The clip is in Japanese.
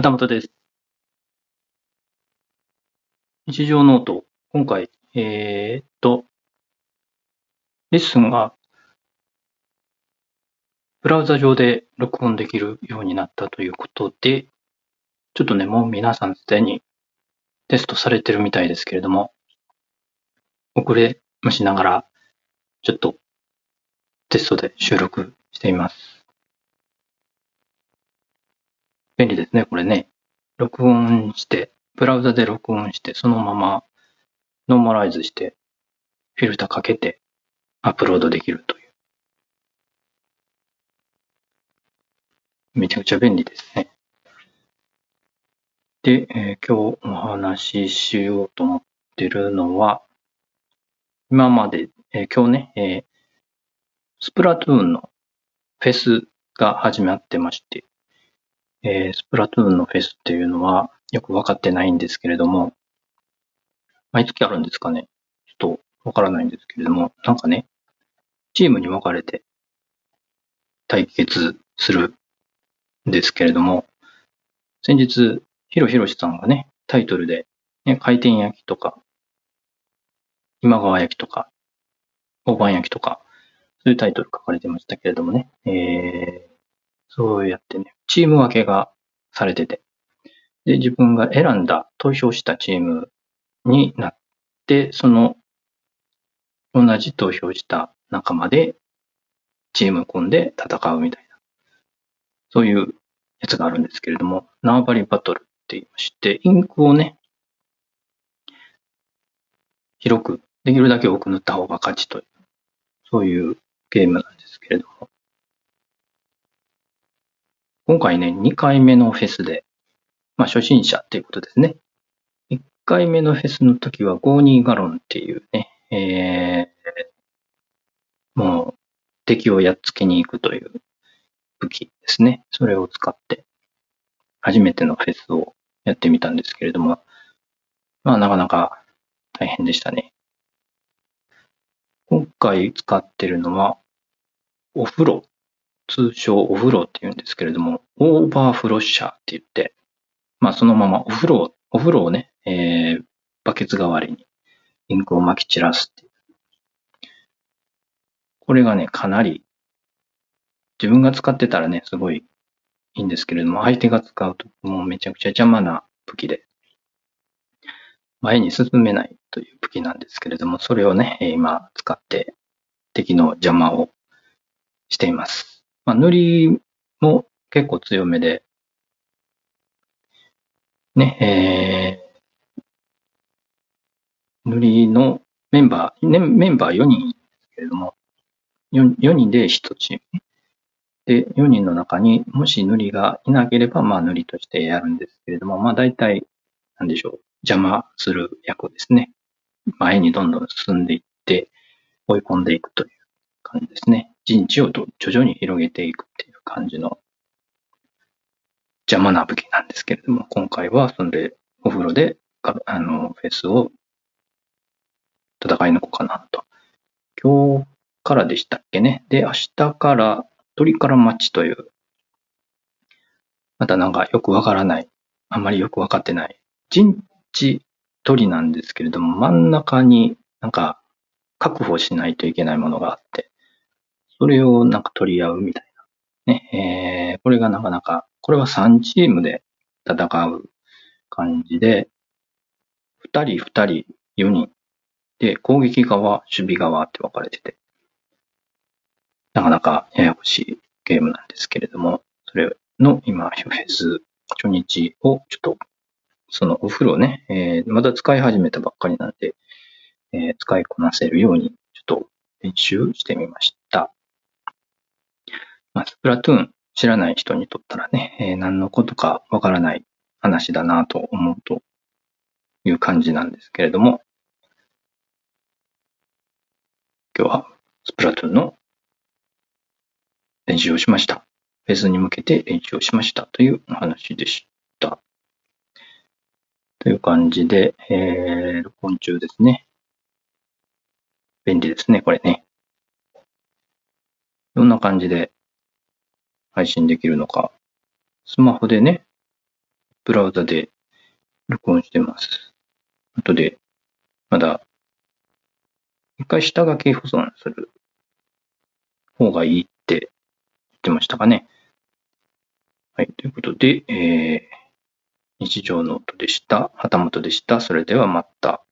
旗本です。日常ノート、今回、えー、っと、 LISTEN がブラウザ上で録音できるようになったということで、ちょっとね、もう皆さんすでにテストされてるみたいですけれども、遅ればせながら、ちょっとテストで収録しています。便利ですね、これね。録音して、ブラウザで録音して、そのままノーマライズして、フィルターかけてアップロードできるという。めちゃくちゃ便利ですね。で、えー、今日お話ししようと思ってるのは、今まで、えー、今日ね、えー、スプラトゥーンのフェスが始まってまして、えー、スプラトゥーンのフェスっていうのはよくわかってないんですけれども、毎月あるんですかね？ちょっとわからないんですけれども、なんかね、チームに分かれて対決するんですけれども、先日、ヒロヒロシさんがね、タイトルで、ね、回転焼きとか、今川焼きとか、大判焼きとか、そういうタイトル書かれてましたけれどもね、えー、そうやってね、チーム分けがされてて、で、自分が選んだ、投票したチームになって、その同じ投票した仲間でチーム組んで戦うみたいな、そういうやつがあるんですけれども、縄張りバトルって言いまして、インクをね、広く、できるだけ多く塗った方が勝ちという、そういうゲームなんですけれども、今回ね、2回目のフェスで、まあ初心者っていうことですね。1回目のフェスの時はゴーニーガロンっていうね、えー、もう敵をやっつけに行くという武器ですね。それを使って初めてのフェスをやってみたんですけれども、まあなかなか大変でしたね。今回使ってるのはお風呂、通称お風呂って言うんですけれども、オーバーフロッシャーって言って、まあそのままお風呂を、お風呂をね、えー、バケツ代わりにインクを撒き散らすっていう。これがね、かなり、自分が使ってたらね、すごいいいんですけれども、相手が使うともうめちゃくちゃ邪魔な武器で、前に進めないという武器なんですけれども、それをね、今使って敵の邪魔をしています。まあ、塗りも結構強めで、ね、えー、塗りのメンバー、ね、メンバー4人ですけれども、4, 4人で1チーム。で、4人の中にもし塗りがいなければ、まあ塗りとしてやるんですけれども、まあ大体、なんでしょう、邪魔する役ですね。前にどんどん進んでいって、追い込んでいくという感じですね。陣地を徐々に広げていくっていう感じの邪魔な武器なんですけれども、今回はそれでお風呂であのフェスを戦い抜こうかなと。今日からでしたっけね。で、明日から鳥からマッチという、またなんかよくわからない、あんまりよくわかってない、陣地鳥なんですけれども、真ん中になんか確保しないといけないものがあって、それをなんか取り合うみたいな。ね、えー、これがなかなか、これは3チームで戦う感じで、2人、2人、4人で、攻撃側、守備側って分かれてて、なかなかややこしいゲームなんですけれども、それの今、フェス初日をちょっと、そのお風呂ね、えー、まだ使い始めたばっかりなんで、えー、使いこなせるように、ちょっと練習してみました。まあ、スプラトゥーン知らない人にとったらね、えー、何のことかわからない話だなと思うという感じなんですけれども、今日はスプラトゥーンの練習をしました。フェスに向けて練習をしましたというお話でした。という感じで、えー、録音中ですね。便利ですね、これね。どんな感じで配信できるのか。スマホでね、ブラウザで録音してます。後で、まだ、一回下書き保存する方がいいって言ってましたかね。はい。ということで、えー、日常ノートでした。旗本でした。それではまた。